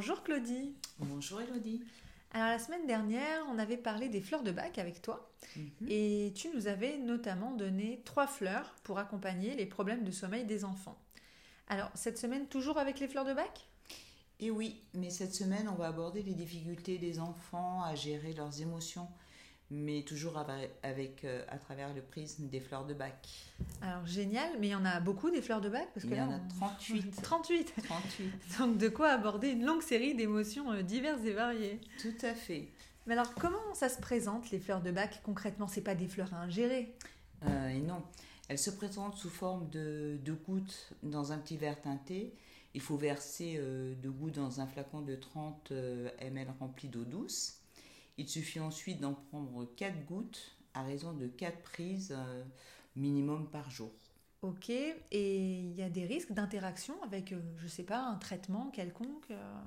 Bonjour Claudie. Bonjour Elodie. Alors la semaine dernière, on avait parlé des fleurs de bac avec toi Mhm. et tu nous avais notamment donné trois fleurs pour accompagner les problèmes de sommeil des enfants. Alors cette semaine, toujours avec les fleurs de bac? Et oui, mais cette semaine, on va aborder les difficultés des enfants à gérer leurs émotions, mais toujours avec, euh, à travers le prisme des fleurs de bac. Alors génial, mais il y en a beaucoup des fleurs de bac parce Il que y là, en a on- 38. 38 38. Donc de quoi aborder une longue série d'émotions euh, diverses et variées. Tout à fait. Mais alors comment ça se présente les fleurs de bac concrètement? C'est pas des fleurs à ingérer? Euh, et non, elles se présentent sous forme de, de gouttes dans un petit verre teinté. Il faut verser euh, deux gouttes dans un flacon de 30 euh, ml rempli d'eau douce. Il suffit ensuite d'en prendre 4 gouttes à raison de 4 prises euh, minimum par jour. Ok, et il y a des risques d'interaction avec, euh, je sais pas, un traitement quelconque euh?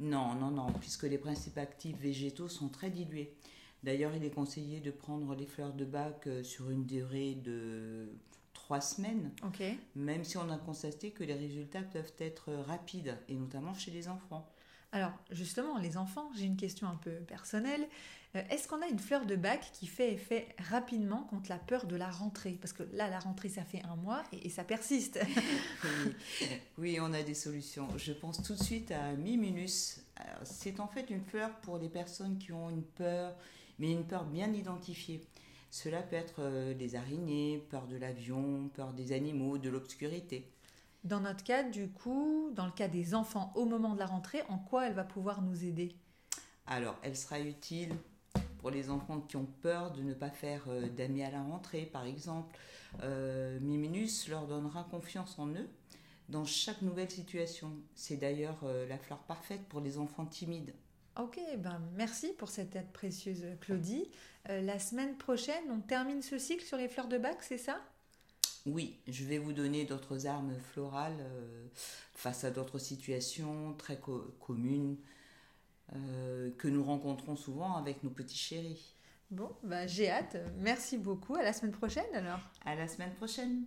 Non, non, non, puisque les principes actifs végétaux sont très dilués. D'ailleurs, il est conseillé de prendre les fleurs de bac sur une durée de 3 semaines, même si on a constaté que les résultats peuvent être rapides, et notamment chez les enfants. Alors, justement, les enfants, j'ai une question un peu personnelle. Euh, Est-ce qu'on a une fleur de bac qui fait effet rapidement contre la peur de la rentrée? Parce que là, la rentrée, ça fait un mois et, et ça persiste. Oui, oui, on a des solutions. Je pense tout de suite à Miminus. Alors, C'est en fait une fleur pour les personnes qui ont une peur, mais une peur bien identifiée. Cela peut être euh, des araignées, peur de l'avion, peur des animaux, de l'obscurité. Dans notre cas, du coup, dans le cas des enfants au moment de la rentrée, en quoi elle va pouvoir nous aider? Alors, elle sera utile pour les enfants qui ont peur de ne pas faire euh, d'amis à la rentrée, par exemple. Euh, Miminus leur donnera confiance en eux dans chaque nouvelle situation. C'est d'ailleurs euh, la fleur parfaite pour les enfants timides. Ok, ben merci pour cette aide précieuse, Claudie. Euh, la semaine prochaine, on termine ce cycle sur les fleurs de bac, c'est ça? Oui, je vais vous donner d'autres armes florales euh, face à d'autres situations très co- communes euh, que nous rencontrons souvent avec nos petits chéris. Bon, ben j'ai hâte. Merci beaucoup. À la semaine prochaine alors. À la semaine prochaine!